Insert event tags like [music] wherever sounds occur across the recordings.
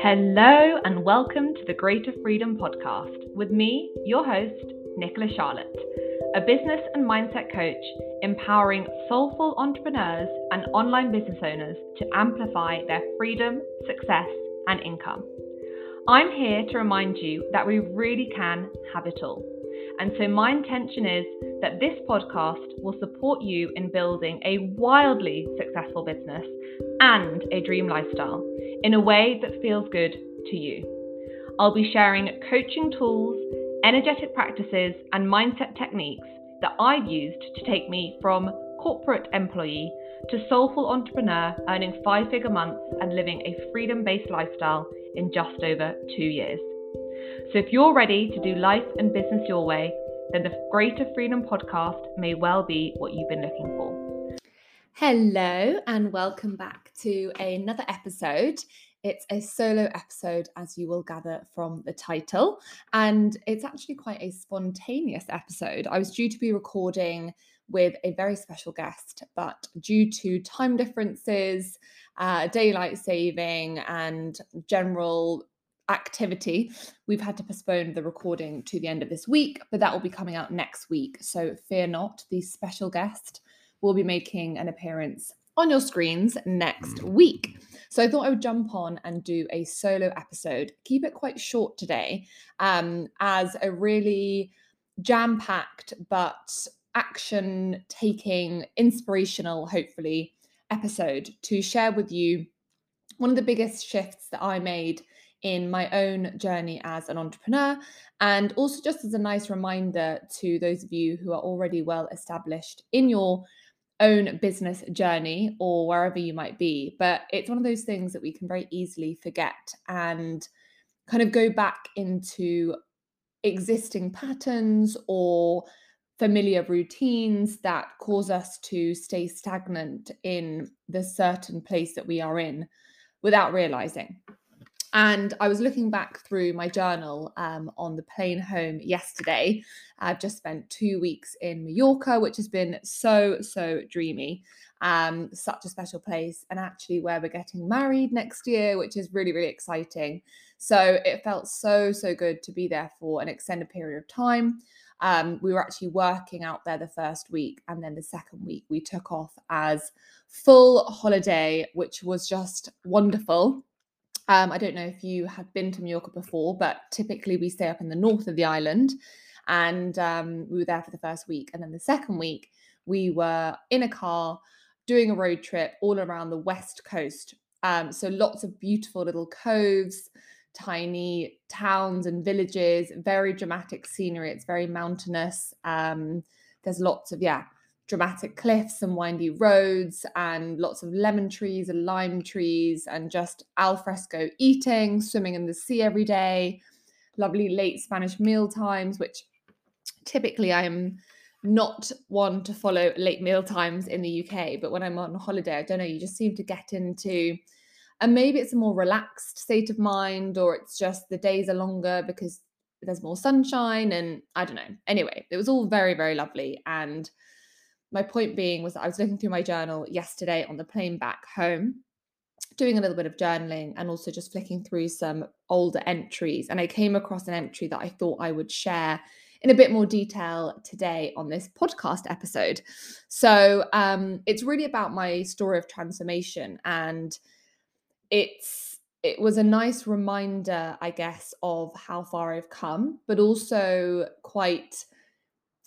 Hello, and welcome to the Greater Freedom Podcast with me, your host, Nicola Charlotte, a business and mindset coach empowering soulful entrepreneurs and online business owners to amplify their freedom, success, and income. I'm here to remind you that we really can have it all. And so, my intention is that this podcast will support you in building a wildly successful business and a dream lifestyle in a way that feels good to you. I'll be sharing coaching tools, energetic practices, and mindset techniques that I've used to take me from corporate employee to soulful entrepreneur earning five figure months and living a freedom based lifestyle in just over two years. So, if you're ready to do life and business your way, then the Greater Freedom podcast may well be what you've been looking for. Hello, and welcome back to another episode. It's a solo episode, as you will gather from the title, and it's actually quite a spontaneous episode. I was due to be recording with a very special guest, but due to time differences, uh, daylight saving, and general activity, we've had to postpone the recording to the end of this week, but that will be coming out next week. So fear not, the special guest will be making an appearance on your screens next mm. week. So I thought I would jump on and do a solo episode, keep it quite short today, um, as a really jam packed but action taking, inspirational, hopefully, episode to share with you one of the biggest shifts that I made in my own journey as an entrepreneur, and also just as a nice reminder to those of you who are already well established in your own business journey or wherever you might be. But it's one of those things that we can very easily forget and kind of go back into existing patterns or familiar routines that cause us to stay stagnant in the certain place that we are in without realizing. And I was looking back through my journal um, on the plane home yesterday. I've just spent two weeks in Mallorca, which has been so, so dreamy. Um, such a special place, and actually where we're getting married next year, which is really, really exciting. So it felt so, so good to be there for an extended period of time. Um, we were actually working out there the first week, and then the second week we took off as full holiday, which was just wonderful. Um, I don't know if you have been to Mallorca before, but typically we stay up in the north of the island. And um, we were there for the first week. And then the second week, we were in a car doing a road trip all around the west coast. Um, so lots of beautiful little coves, tiny towns and villages, very dramatic scenery. It's very mountainous. Um, there's lots of, yeah, dramatic cliffs and windy roads and lots of lemon trees and lime trees and just alfresco eating, swimming in the sea every day, lovely late Spanish meal times, which typically I'm not one to follow late meal times in the UK, but when I'm on holiday, I don't know, you just seem to get into and maybe it's a more relaxed state of mind or it's just the days are longer because there's more sunshine and I don't know. Anyway, it was all very very lovely and my point being was that I was looking through my journal yesterday on the plane back home, doing a little bit of journaling and also just flicking through some older entries. And I came across an entry that I thought I would share in a bit more detail today on this podcast episode. So um, it's really about my story of transformation and it's it was a nice reminder, I guess, of how far I've come, but also quite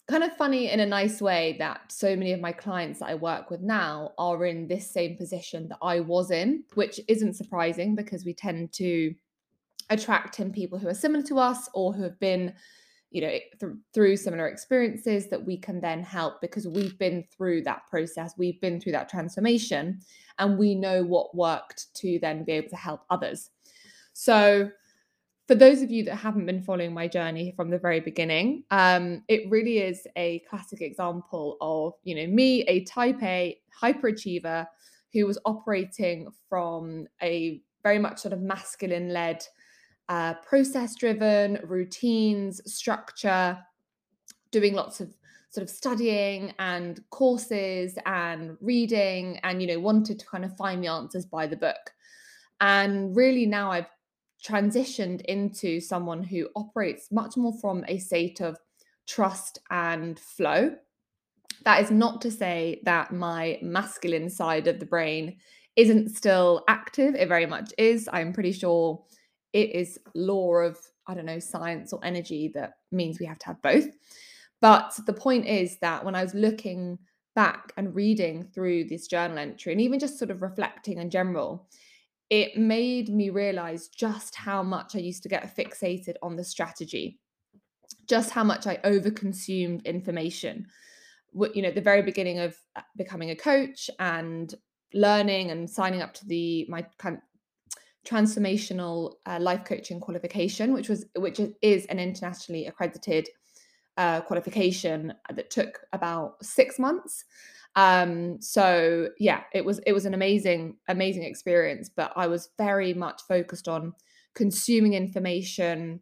kind of funny in a nice way that so many of my clients that I work with now are in this same position that I was in, which isn't surprising because we tend to attract in people who are similar to us or who have been you know th- through similar experiences that we can then help because we've been through that process we've been through that transformation and we know what worked to then be able to help others. So for those of you that haven't been following my journey from the very beginning, um, it really is a classic example of, you know, me, a type A hyperachiever who was operating from a very much sort of masculine led, uh, process driven, routines, structure, doing lots of sort of studying and courses and reading and, you know, wanted to kind of find the answers by the book. And really now I've transitioned into someone who operates much more from a state of trust and flow. That is not to say that my masculine side of the brain isn't still active. It very much is. I'm pretty sure it is law of, I don't know, science or energy that means we have to have both. But the point is that when I was looking back and reading through this journal entry and even just sort of reflecting in general, it made me realize just how much I used to get fixated on the strategy, just how much I overconsumed information. You know, the very beginning of uh, becoming a coach and learning and signing up to the my kind of transformational uh, life coaching qualification, which was which is an internationally accredited uh, qualification that took about six months. Um, so yeah, it was it was an amazing amazing experience. But I was very much focused on consuming information,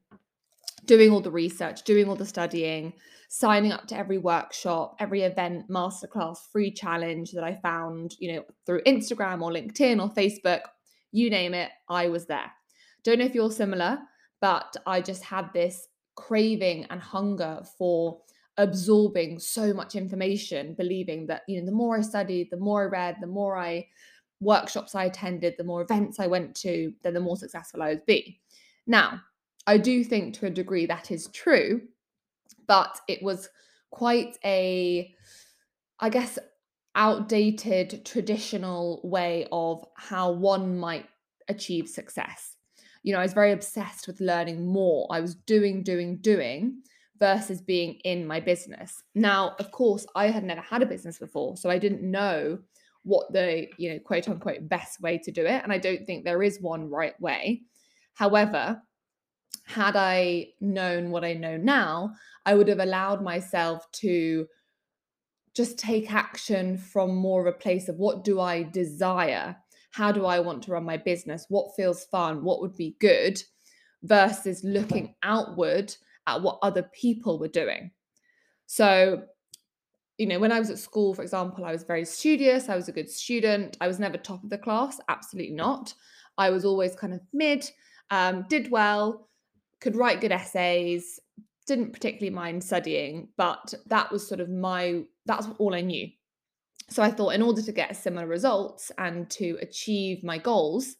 doing all the research, doing all the studying, signing up to every workshop, every event, masterclass, free challenge that I found, you know, through Instagram or LinkedIn or Facebook, you name it, I was there. Don't know if you're similar, but I just had this craving and hunger for absorbing so much information, believing that, you know, the more I studied, the more I read, the more I workshops I attended, the more events I went to, then the more successful I would be. Now, I do think to a degree that is true, but it was quite a, I guess, outdated traditional way of how one might achieve success. You know, I was very obsessed with learning more. I was doing, doing, doing versus being in my business. Now, of course, I had never had a business before, so I didn't know what the, you know, quote unquote best way to do it. And I don't think there is one right way. However, had I known what I know now, I would have allowed myself to just take action from more of a place of what do I desire? How do I want to run my business? What feels fun? What would be good? Versus looking outward at what other people were doing. So, you know, when I was at school, for example, I was very studious. I was a good student. I was never top of the class. Absolutely not. I was always kind of mid, um, did well, could write good essays, didn't particularly mind studying, but that was sort of my, that's all I knew. So I thought in order to get similar results and to achieve my goals,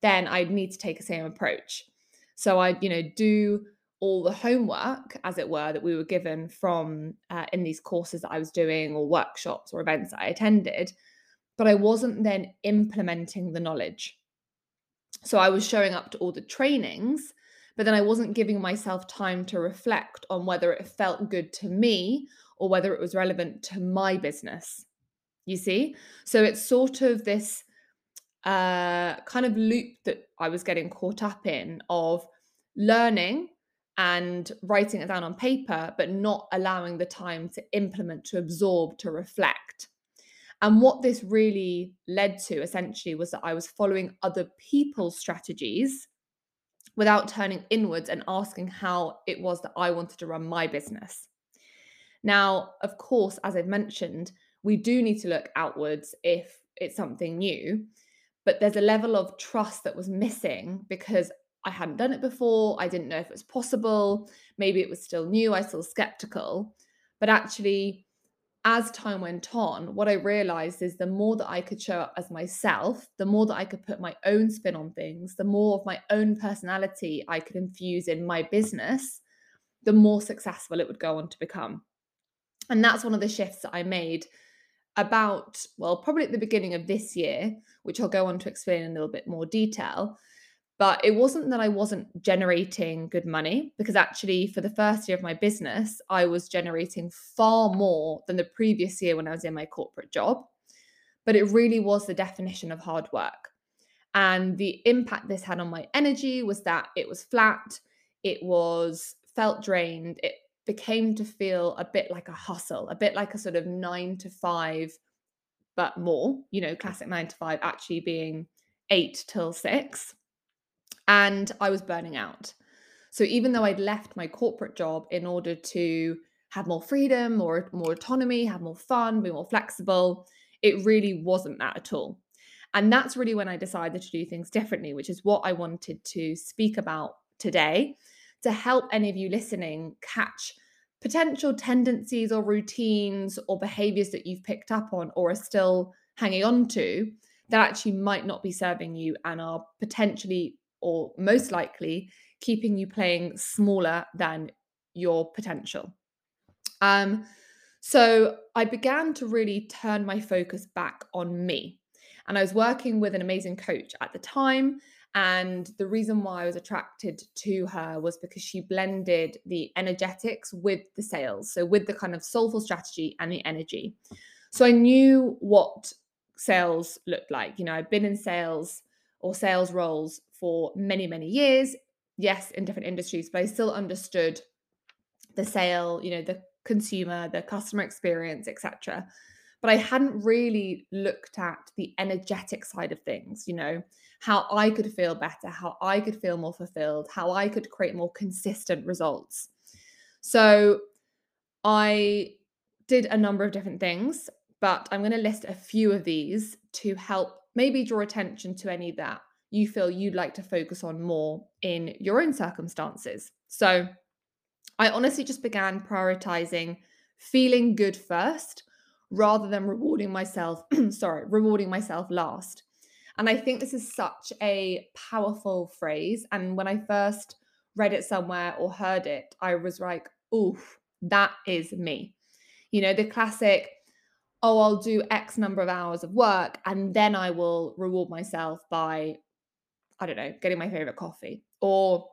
then I'd need to take the same approach. So I'd, you know, do all the homework, as it were, that we were given from uh, in these courses that I was doing or workshops or events that I attended, but I wasn't then implementing the knowledge. So I was showing up to all the trainings, but then I wasn't giving myself time to reflect on whether it felt good to me or whether it was relevant to my business. You see? So it's sort of this uh, kind of loop that I was getting caught up in of learning and writing it down on paper, but not allowing the time to implement, to absorb, to reflect. And what this really led to essentially was that I was following other people's strategies without turning inwards and asking how it was that I wanted to run my business. Now, of course, as I've mentioned, we do need to look outwards if it's something new, but there's a level of trust that was missing because I hadn't done it before. I didn't know if it was possible. Maybe it was still new. I was still skeptical. But actually, as time went on, what I realized is the more that I could show up as myself, the more that I could put my own spin on things, the more of my own personality I could infuse in my business, the more successful it would go on to become. And that's one of the shifts that I made about, well, probably at the beginning of this year, which I'll go on to explain in a little bit more detail. But it wasn't that I wasn't generating good money, because actually, for the first year of my business, I was generating far more than the previous year when I was in my corporate job. But it really was the definition of hard work. And the impact this had on my energy was that it was flat, it was felt drained, it became to feel a bit like a hustle, a bit like a sort of nine to five, but more, you know, classic nine to five actually being eight till six and I was burning out. So even though I'd left my corporate job in order to have more freedom, more more autonomy, have more fun, be more flexible, it really wasn't that at all. And that's really when I decided to do things differently, which is what I wanted to speak about today to help any of you listening catch potential tendencies or routines or behaviors that you've picked up on or are still hanging on to that actually might not be serving you and are potentially or most likely keeping you playing smaller than your potential. Um, so I began to really turn my focus back on me. And I was working with an amazing coach at the time. And the reason why I was attracted to her was because she blended the energetics with the sales. So, with the kind of soulful strategy and the energy. So, I knew what sales looked like. You know, I've been in sales or sales roles for many, many years. Yes, in different industries, but I still understood the sale, you know, the consumer, the customer experience, etc but I hadn't really looked at the energetic side of things, you know, how I could feel better, how I could feel more fulfilled, how I could create more consistent results. So I did a number of different things, but I'm going to list a few of these to help maybe draw attention to any that you feel you'd like to focus on more in your own circumstances. So I honestly just began prioritizing feeling good first rather than rewarding myself, [clears throat] sorry, rewarding myself last. And I think this is such a powerful phrase. And when I first read it somewhere or heard it, I was like, oof, that is me. You know, the classic, oh, I'll do X number of hours of work and then I will reward myself by, I don't know, getting my favorite coffee. Or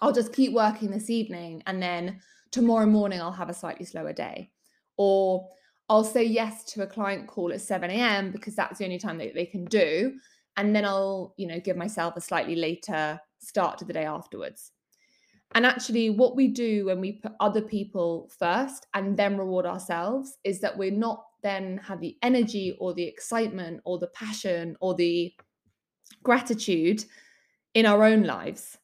I'll just keep working this evening and then tomorrow morning I'll have a slightly slower day. Or I'll say yes to a client call at 7 a.m. because that's the only time that they can do. And then I'll, you know, give myself a slightly later start to the day afterwards. And actually, what we do when we put other people first and then reward ourselves is that we're not then have the energy or the excitement or the passion or the gratitude in our own lives.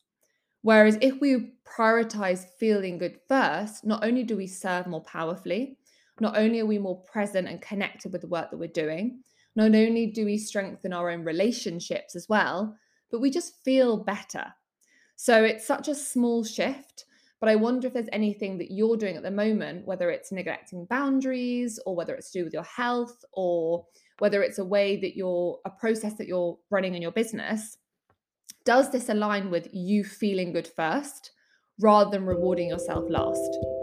Whereas if we prioritize feeling good first, not only do we serve more powerfully, not only are we more present and connected with the work that we're doing, not only do we strengthen our own relationships as well, but we just feel better. So it's such a small shift. But I wonder if there's anything that you're doing at the moment, whether it's neglecting boundaries or whether it's to do with your health or whether it's a way that you're a process that you're running in your business. Does this align with you feeling good first rather than rewarding yourself last?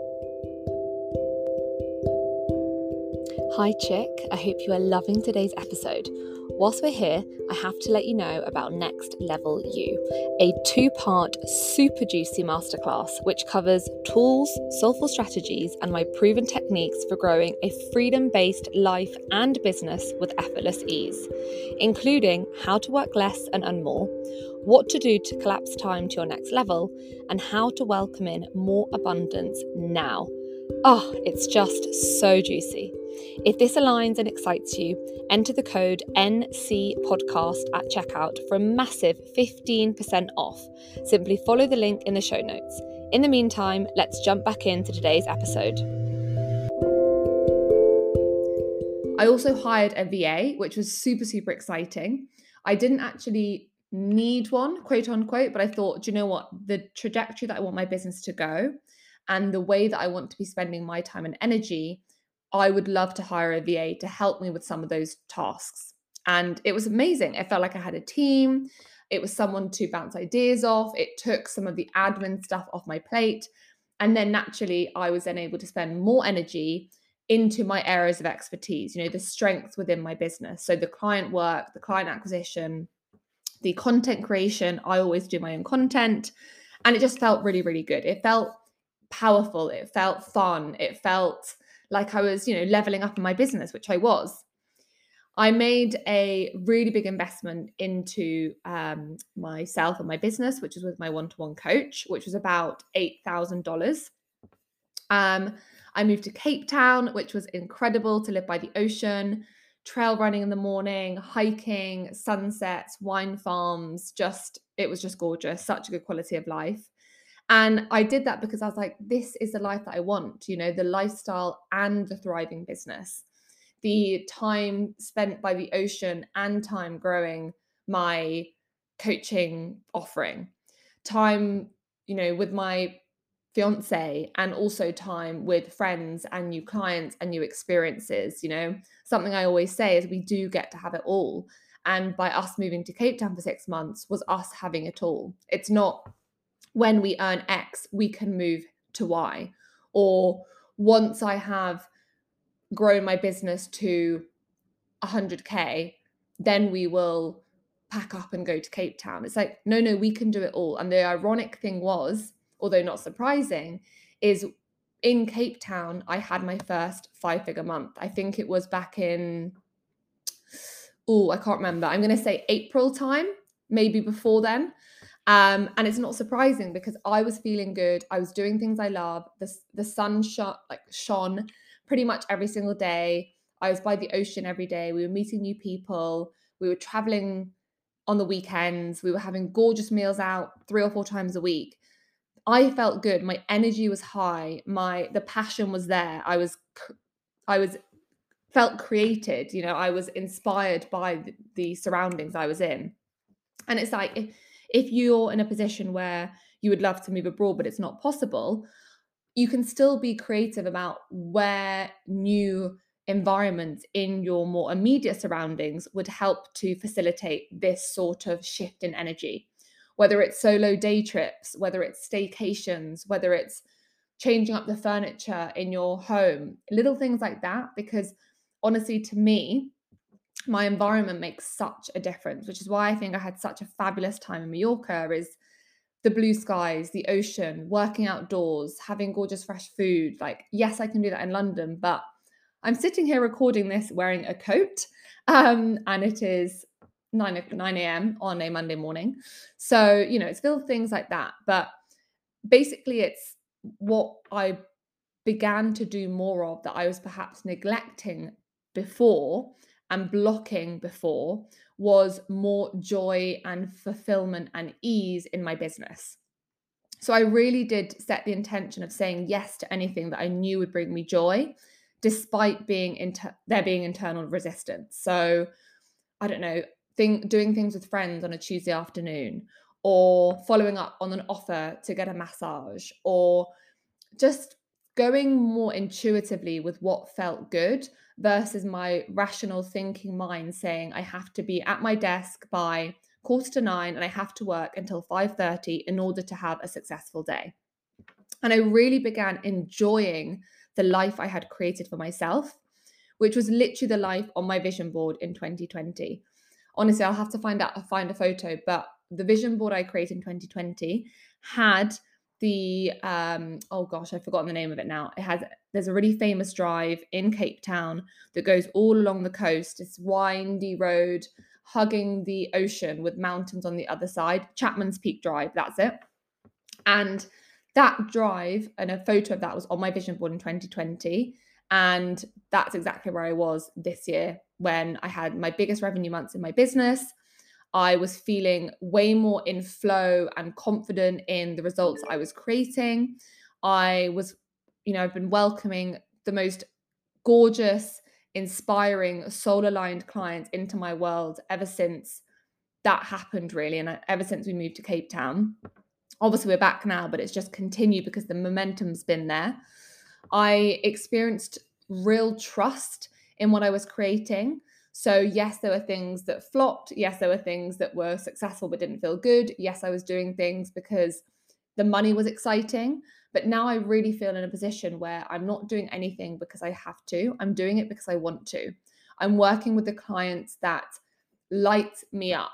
Hi, Chick. I hope you are loving today's episode. Whilst we're here, I have to let you know about Next Level You, a two part super juicy masterclass which covers tools, soulful strategies, and my proven techniques for growing a freedom based life and business with effortless ease, including how to work less and earn more, what to do to collapse time to your next level, and how to welcome in more abundance now. Oh, it's just so juicy. If this aligns and excites you, enter the code NC Podcast at checkout for a massive 15% off. Simply follow the link in the show notes. In the meantime, let's jump back into today's episode. I also hired a VA, which was super, super exciting. I didn't actually need one, quote unquote, but I thought, do you know what? The trajectory that I want my business to go and the way that I want to be spending my time and energy I would love to hire a VA to help me with some of those tasks. And it was amazing. It felt like I had a team. It was someone to bounce ideas off. It took some of the admin stuff off my plate. And then naturally, I was then able to spend more energy into my areas of expertise, you know, the strengths within my business. So the client work, the client acquisition, the content creation. I always do my own content. And it just felt really, really good. It felt powerful. It felt fun. It felt like I was, you know, leveling up in my business, which I was. I made a really big investment into um, myself and my business, which was with my one to one coach, which was about $8,000. Um, I moved to Cape Town, which was incredible to live by the ocean, trail running in the morning, hiking, sunsets, wine farms. Just, it was just gorgeous, such a good quality of life. And I did that because I was like, this is the life that I want, you know, the lifestyle and the thriving business. the time spent by the ocean and time growing my coaching offering, time, you know, with my fiance and also time with friends and new clients and new experiences you know. Something i always say is we do get to have it all. And by us moving to cape town for 6 months was us having it all. It's not when we earn x we can move to y or once i have grown my business to 100k then we will pack up and go to cape town it's like no no we can do it all and the ironic thing was although not surprising, is in Cape Town, I had my first five figure month. I think it was back in, oh, I can't remember. I'm going to say April time, maybe before then. Um, and it's not surprising because I was feeling good. I was doing things I love. The, the sun shot like shone pretty much every single day. I was by the ocean every day. We were meeting new people. We were traveling on the weekends. We were having gorgeous meals out three or four times a week. I felt good. My energy was high. My the passion was there. I was I was felt created, you know, I was inspired by the, the surroundings I was in. And it's like if, you're in a position where you would love to move abroad but it's not possible, you can still be creative about where new environments in your more immediate surroundings would help to facilitate this sort of shift in energy whether it's solo day trips, whether it's staycations, whether it's changing up the furniture in your home, little things like that. Because honestly, to me, my environment makes such a difference, which is why I think I had such a fabulous time in Mallorca is the blue skies, the ocean, working outdoors, having gorgeous fresh food. Like, yes, I can do that in London, but I'm sitting here recording this wearing a coat. Um, and it is 9, 9 a.m. on a Monday morning. So, you know, it's little things like that. But basically, it's what I began to do more of that I was perhaps neglecting before and blocking before was more joy and fulfillment and ease in my business. So I really did set the intention of saying yes to anything that I knew would bring me joy, despite being inter- there being internal resistance. So I don't know, thing, doing things with friends on a Tuesday afternoon, or following up on an offer to get a massage, or just going more intuitively with what felt good versus my rational thinking mind saying I have to be at my desk by quarter to 9 and I have to work until 5:30 in order to have a successful day. And I really began enjoying the life I had created for myself, which was literally the life on my vision board in 2020 honestly, I'll have to find out find a photo, but the vision board I created in 2020 had the um oh gosh i've forgotten the name of it now. It has there's a really famous drive in cape town that goes all along the coast. It's windy road hugging the ocean with mountains on the other side. Chapman's peak drive that's it. And that drive and a photo of that was on my vision board in 2020 and that's exactly where i was this year when I had my biggest revenue months in my business. I was feeling way more in flow and confident in the results I was creating. I was, you know, I've been welcoming the most gorgeous, inspiring, soul aligned clients into my world ever since that happened, really. And uh, ever since we moved to Cape Town. Obviously, we're back now, but it's just continued because the momentum's been there. I experienced real trust in what I was creating. So, yes, there were things that flopped. Yes, there were things that were successful but didn't feel good. Yes, I was doing things because the money was exciting. But now I really feel in a position where I'm not doing anything because I have to. I'm doing it because I want to. I'm working with the clients that light me up.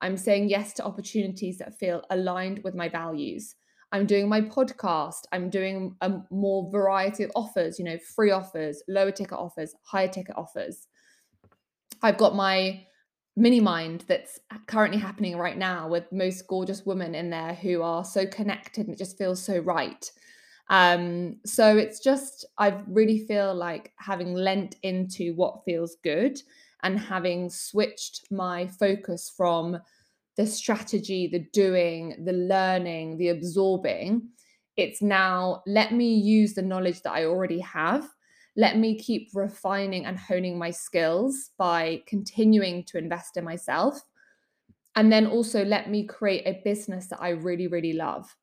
I'm saying yes to opportunities that feel aligned with my values. I'm doing my podcast. I'm doing a more variety of offers, you know, free offers, lower ticket offers, higher ticket offers. I've got my mini mind that's currently happening right now with most gorgeous women in there who are so connected and it just feels so right. Um, so it's just, I really feel like having lent into what feels good and having switched my focus from the strategy, the doing, the learning, the absorbing. It's now let me use the knowledge that I already have. Let me keep refining and honing my skills by continuing to invest in myself. And then also let me create a business that I really, really love.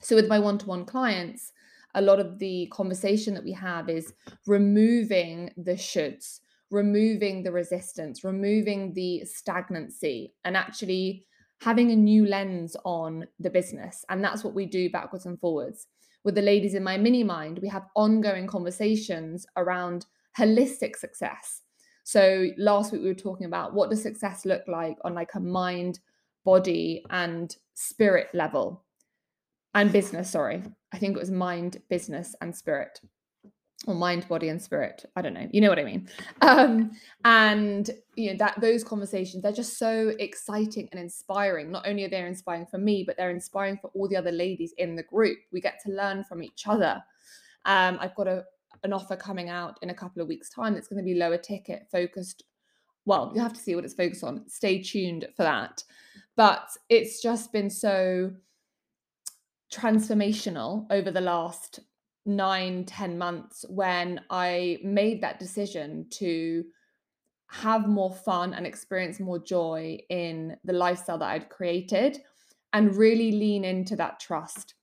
So, with my one to one clients, a lot of the conversation that we have is removing the shoulds, removing the resistance, removing the stagnancy, and actually having a new lens on the business. And that's what we do backwards and forwards. With the ladies in my mini mind, we have ongoing conversations around holistic success. So last week we were talking about what does success look like on like a mind, body, and spirit level and business, sorry. I think it was mind, business, and spirit. Or mind, body, and spirit. I don't know. You know what I mean. Um, and you know that those conversations, they're just so exciting and inspiring. Not only are they inspiring for me, but they're inspiring for all the other ladies in the group. We get to learn from each other. Um, I've got a an offer coming out in a couple of weeks' time that's going to be lower ticket focused. Well, you have to see what it's focused on. Stay tuned for that. But it's just been so transformational over the last nine ten months when I made that decision to have more fun and experience more joy in the lifestyle that I'd created and really lean into that trust.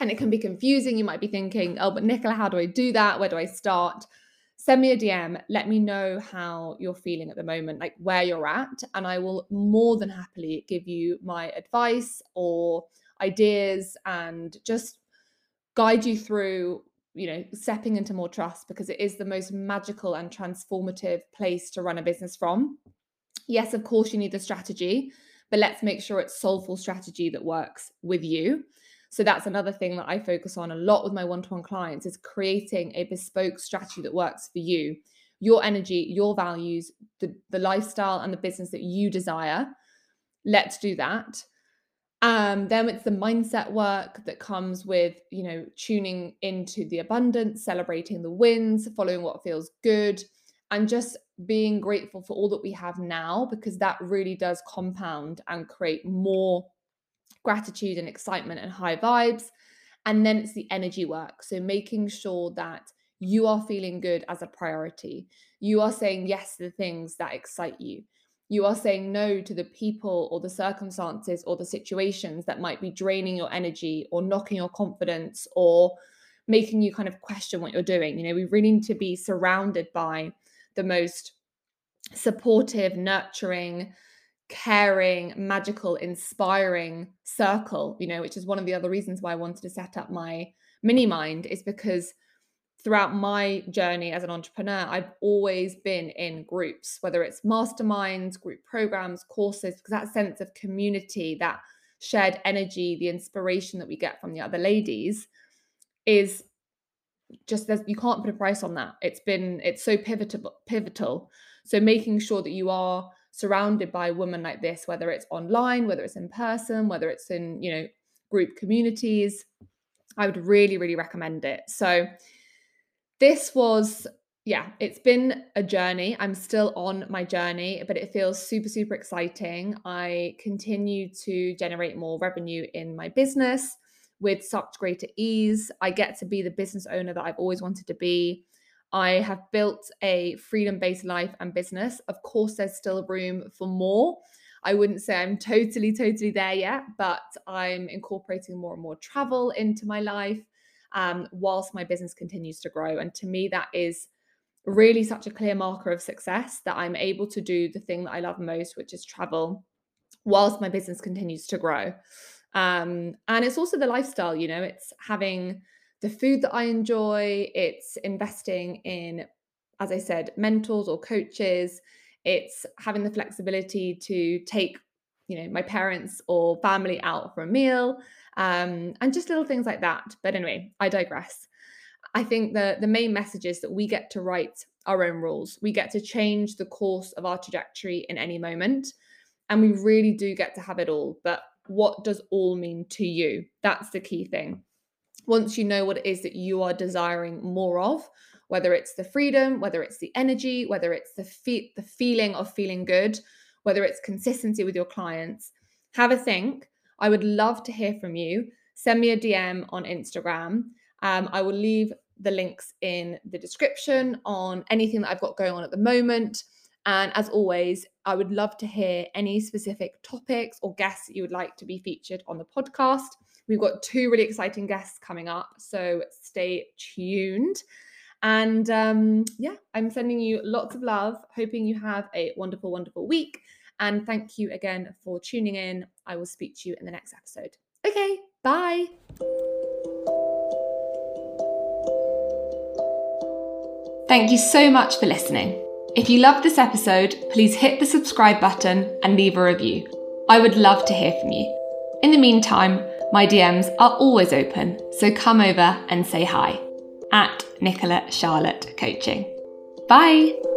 And it can be confusing. You might be thinking, oh, but Nicola, how do I do that? Where do I start? Send me a DM. Let me know how you're feeling at the moment, like where you're at. And I will more than happily give you my advice or ideas and just guide you through you know stepping into more trust because it is the most magical and transformative place to run a business from. Yes of course you need the strategy but let's make sure it's soulful strategy that works with you. So that's another thing that i focus on a lot with my one-to-one clients is creating a bespoke strategy that works for you your energy your values the, the lifestyle and the business that you desire. Let's do that um, then it's the mindset work that comes with, you know, tuning into the abundance, celebrating the wins, following what feels good, and just being grateful for all that we have now, because that really does compound and create more gratitude and excitement and high vibes. And then it's the energy work. So making sure that you are feeling good as a priority. You are saying yes to the things that excite you you are saying no to the people or the circumstances or the situations that might be draining your energy or knocking your confidence or making you kind of question what you're doing. You know, we really need to be surrounded by the most supportive, nurturing, caring, magical, inspiring circle, you know, which is one of the other reasons why I wanted to set up my mini mind, is because throughout my journey as an entrepreneur, I've always been in groups, whether it's masterminds, group programs, courses, because that sense of community, that shared energy, the inspiration that we get from the other ladies is just there's you can't put a price on that. It's been it's so pivotal pivotal. So making sure that you are surrounded by women like this, whether it's online, whether it's in person, whether it's in, you know, group communities, I would really, really recommend it. So this was yeah, it's been a journey. I'm still on my journey, but it feels super, super exciting. I continue to generate more revenue in my business with such greater ease. I get to be the business owner that I've always wanted to be. I have built a freedom based life and business. Of course, there's still room for more. I wouldn't say I'm totally, totally there yet, but I'm incorporating more and more travel into my life um, whilst my business continues to grow. And to me, that is really such a clear marker of success that I'm able to do the thing that I love most, which is travel, whilst my business continues to grow. Um, and it's also the lifestyle, you know, it's having the food that I enjoy, it's investing in, as I said, mentors or coaches, it's having the flexibility to take you know my parents or family out for a meal um, and just little things like that. But anyway i digress. I think the the main message is that we get to write our own rules. We get to change the course of our trajectory in any moment. And we really do get to have it all. But what does all mean to you? That's the key thing. Once you know what it is that you are desiring more of whether it's the freedom whether it's the energy whether it's the fe- the feeling of feeling good whether it's consistency with your clients, have a think. I would love to hear from you. Send me a DM on Instagram. Um, I will leave the links in the description on anything that I've got going on at the moment. And as always, I would love to hear any specific topics or guests that you would like to be featured on the podcast. We've got two really exciting guests coming up, so stay tuned. And um, yeah, I'm sending you lots of love, hoping you have a wonderful, wonderful week. And thank you again for tuning in. I will speak to you in the next episode. Okay, bye. Thank you so much for listening. If you loved this episode, please hit the subscribe button and leave a review. I would love to hear from you. In the meantime, my DMs are always open, so come over and say hi at Nicola Charlotte Coaching. Bye!